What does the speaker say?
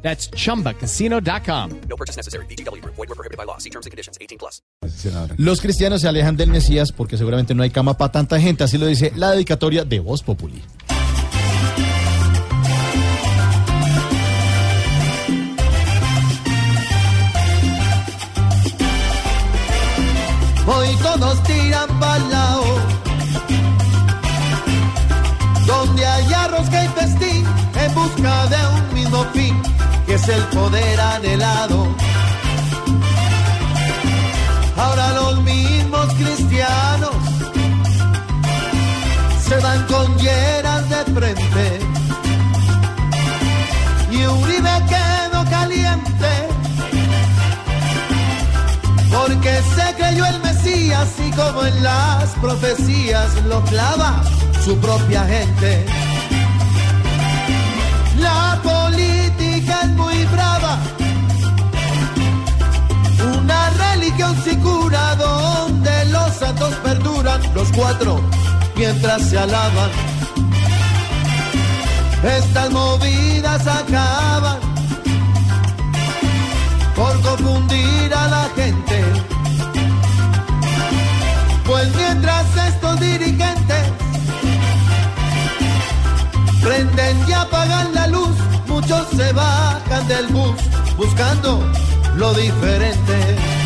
That's chumbacasino.com. No purchase necessary. BGW. Void were prohibited by law. See terms and conditions. 18 plus. Los cristianos se alejan del Mesías porque seguramente no hay cama para tanta gente, así lo dice la dedicatoria de Voz Populi. Hoy todos tiran pa'l lado. Donde hay arroz que hay festín en busca de un mismo fin, el poder anhelado. Ahora los mismos cristianos se van con hieras de frente. Y Uribe quedó caliente porque se creyó el Mesías y como en las profecías lo clava su propia gente. Sin cura donde los santos perduran, los cuatro, mientras se alaban. Estas movidas acaban por confundir a la gente. Pues mientras estos dirigentes prenden y apagan la luz, muchos se bajan del bus buscando lo diferente.